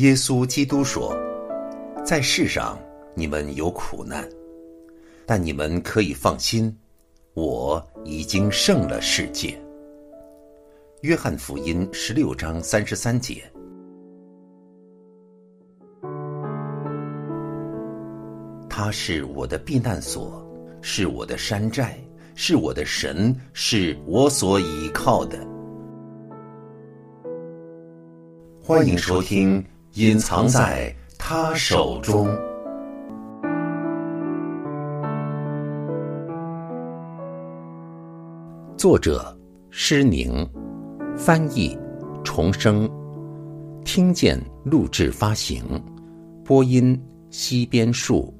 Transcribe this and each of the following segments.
耶稣基督说：“在世上你们有苦难，但你们可以放心，我已经胜了世界。”约翰福音十六章三十三节。他是我的避难所，是我的山寨，是我的神，是我所倚靠的。欢迎收听《隐藏在他手中》，作者施宁，翻译重生，听见录制发行，播音西边树。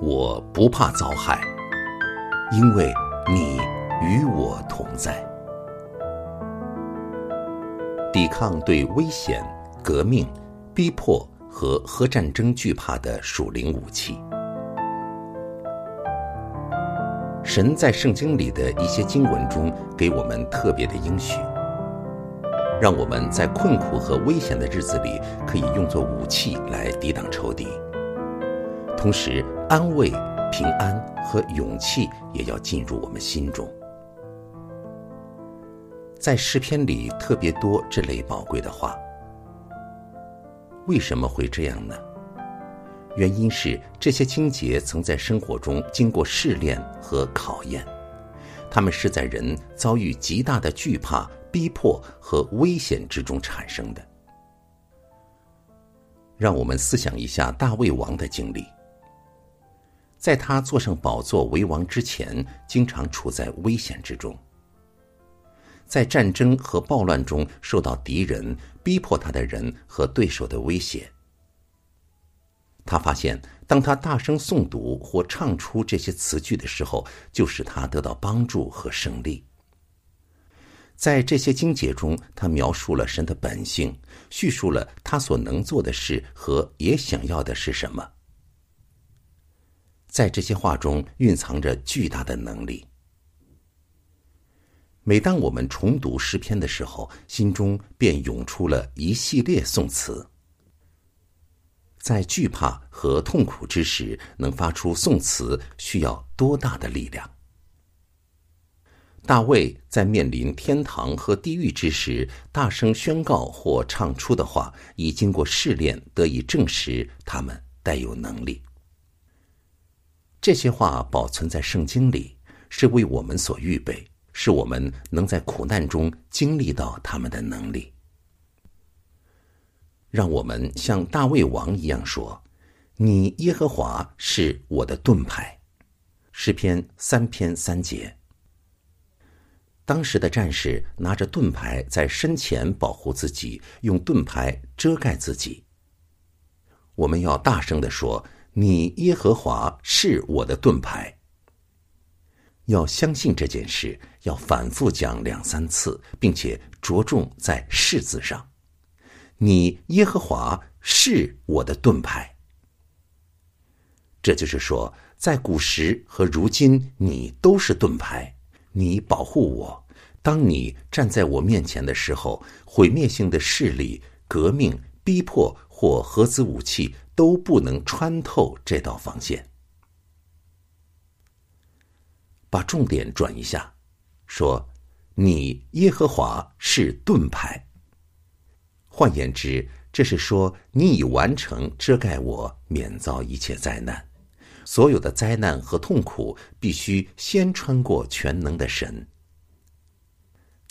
我不怕遭害，因为你与我同在。抵抗对危险、革命、逼迫和核战争惧怕的属灵武器。神在圣经里的一些经文中给我们特别的应许，让我们在困苦和危险的日子里可以用作武器来抵挡仇敌。同时，安慰、平安和勇气也要进入我们心中。在诗篇里特别多这类宝贵的话。为什么会这样呢？原因是这些清洁曾在生活中经过试炼和考验，他们是在人遭遇极大的惧怕、逼迫和危险之中产生的。让我们思想一下大卫王的经历。在他坐上宝座为王之前，经常处在危险之中，在战争和暴乱中受到敌人逼迫他的人和对手的威胁。他发现，当他大声诵读或唱出这些词句的时候，就使他得到帮助和胜利。在这些经节中，他描述了神的本性，叙述了他所能做的事和也想要的是什么。在这些话中蕴藏着巨大的能力。每当我们重读诗篇的时候，心中便涌出了一系列颂词。在惧怕和痛苦之时，能发出颂词，需要多大的力量？大卫在面临天堂和地狱之时，大声宣告或唱出的话，已经过试炼，得以证实他们带有能力。这些话保存在圣经里，是为我们所预备，是我们能在苦难中经历到他们的能力。让我们像大卫王一样说：“你耶和华是我的盾牌。”诗篇三篇三节。当时的战士拿着盾牌在身前保护自己，用盾牌遮盖自己。我们要大声的说。你耶和华是我的盾牌。要相信这件事，要反复讲两三次，并且着重在“是”字上。你耶和华是我的盾牌。这就是说，在古时和如今，你都是盾牌，你保护我。当你站在我面前的时候，毁灭性的势力、革命、逼迫或核子武器。都不能穿透这道防线。把重点转一下，说：“你耶和华是盾牌。”换言之，这是说你已完成遮盖我，免遭一切灾难。所有的灾难和痛苦必须先穿过全能的神。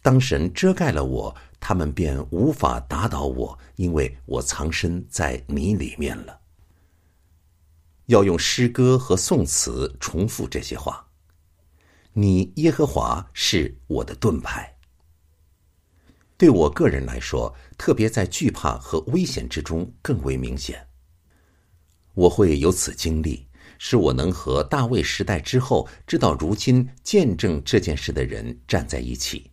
当神遮盖了我。他们便无法打倒我，因为我藏身在你里面了。要用诗歌和颂词重复这些话。你耶和华是我的盾牌。对我个人来说，特别在惧怕和危险之中更为明显。我会有此经历，使我能和大卫时代之后，直到如今见证这件事的人站在一起。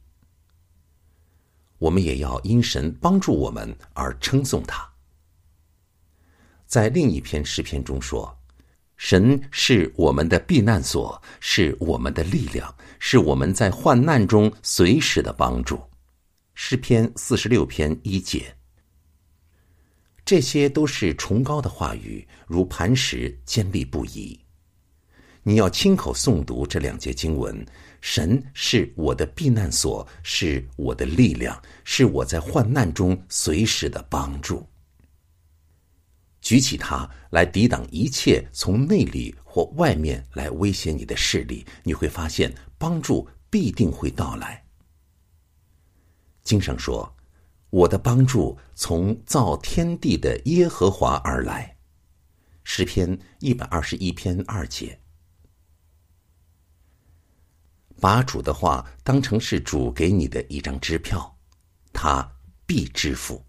我们也要因神帮助我们而称颂他。在另一篇诗篇中说：“神是我们的避难所，是我们的力量，是我们在患难中随时的帮助。诗篇四十六篇一节。这些都是崇高的话语，如磐石，坚立不移。你要亲口诵读这两节经文。神是我的避难所，是我的力量，是我在患难中随时的帮助。举起它来抵挡一切从内里或外面来威胁你的势力，你会发现帮助必定会到来。经上说：“我的帮助从造天地的耶和华而来。”诗篇一百二十一篇二节。把主的话当成是主给你的一张支票，他必支付。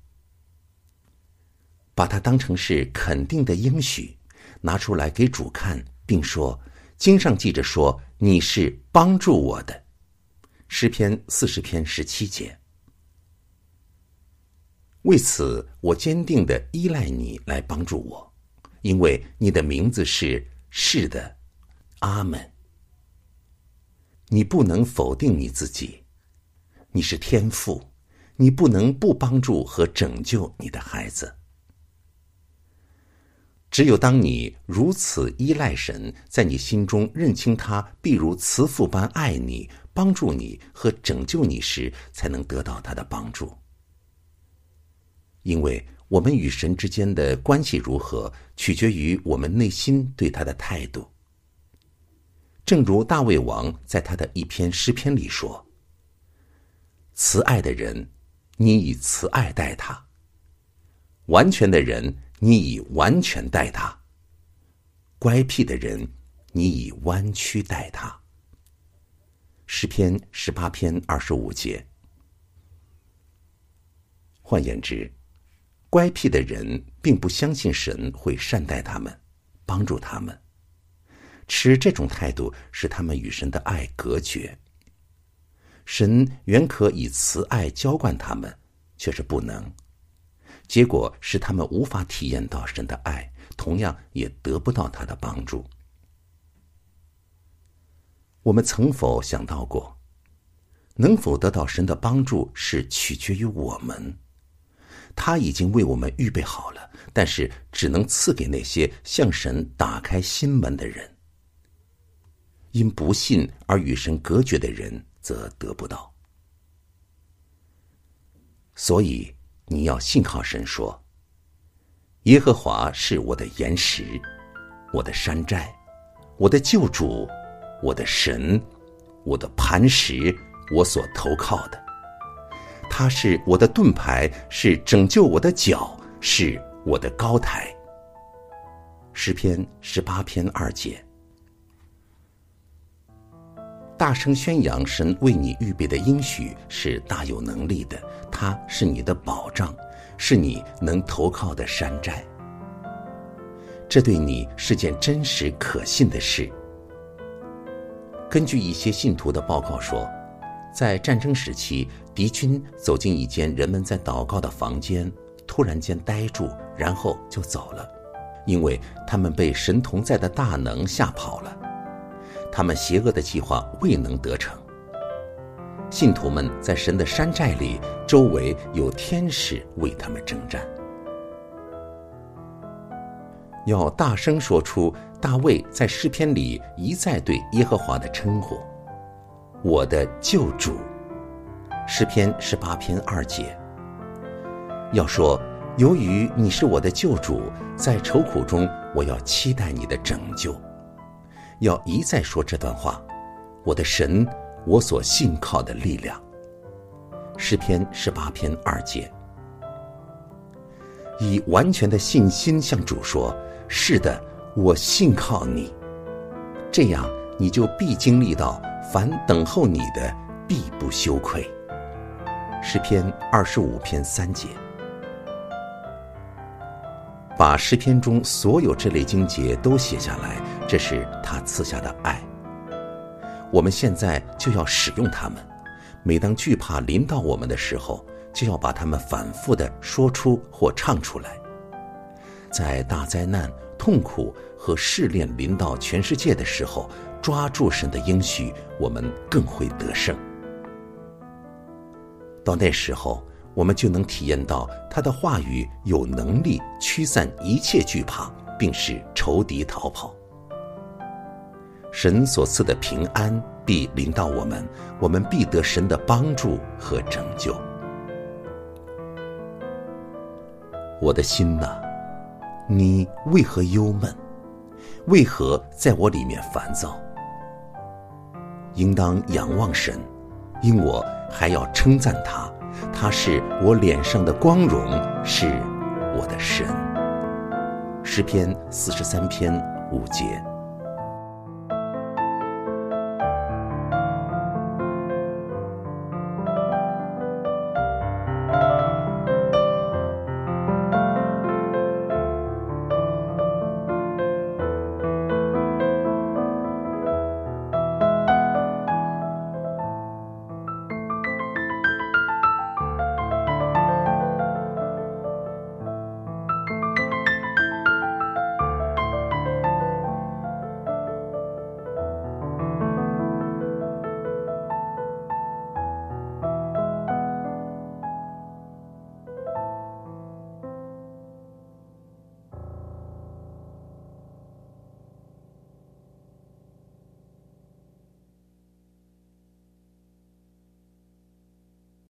把它当成是肯定的应许，拿出来给主看，并说：“经上记着说，你是帮助我的。”诗篇四十篇十七节。为此，我坚定的依赖你来帮助我，因为你的名字是是的，阿门。你不能否定你自己，你是天父，你不能不帮助和拯救你的孩子。只有当你如此依赖神，在你心中认清他必如慈父般爱你、帮助你和拯救你时，才能得到他的帮助。因为我们与神之间的关系如何，取决于我们内心对他的态度。正如大卫王在他的一篇诗篇里说：“慈爱的人，你以慈爱待他；完全的人，你以完全待他；乖僻的人，你以弯曲待他。”诗篇十八篇二十五节。换言之，乖僻的人并不相信神会善待他们，帮助他们。持这种态度，使他们与神的爱隔绝。神原可以慈爱浇灌他们，却是不能。结果是他们无法体验到神的爱，同样也得不到他的帮助。我们曾否想到过，能否得到神的帮助是取决于我们？他已经为我们预备好了，但是只能赐给那些向神打开心门的人。因不信而与神隔绝的人，则得不到。所以你要信靠神，说：“耶和华是我的岩石，我的山寨，我的救主，我的神，我的磐石，我所投靠的。他是我的盾牌，是拯救我的脚，是我的高台。”诗篇十八篇二节。大声宣扬神为你预备的应许是大有能力的，他是你的保障，是你能投靠的山寨。这对你是件真实可信的事。根据一些信徒的报告说，在战争时期，敌军走进一间人们在祷告的房间，突然间呆住，然后就走了，因为他们被神同在的大能吓跑了。他们邪恶的计划未能得逞。信徒们在神的山寨里，周围有天使为他们征战。要大声说出大卫在诗篇里一再对耶和华的称呼：“我的救主。”诗篇十八篇二节。要说：“由于你是我的救主，在愁苦中，我要期待你的拯救。”要一再说这段话，我的神，我所信靠的力量。诗篇十八篇二节，以完全的信心向主说：“是的，我信靠你。”这样，你就必经历到凡等候你的，必不羞愧。诗篇二十五篇三节。把诗篇中所有这类经节都写下来，这是他赐下的爱。我们现在就要使用它们。每当惧怕临到我们的时候，就要把它们反复的说出或唱出来。在大灾难、痛苦和试炼临到全世界的时候，抓住神的应许，我们更会得胜。到那时候，我们就能体验到他的话语有能力驱散一切惧怕，并使仇敌逃跑。神所赐的平安必临到我们，我们必得神的帮助和拯救。我的心呐，你为何忧闷？为何在我里面烦躁？应当仰望神，因我还要称赞他，他是我脸上的光荣，是我的神。诗篇四十三篇五节。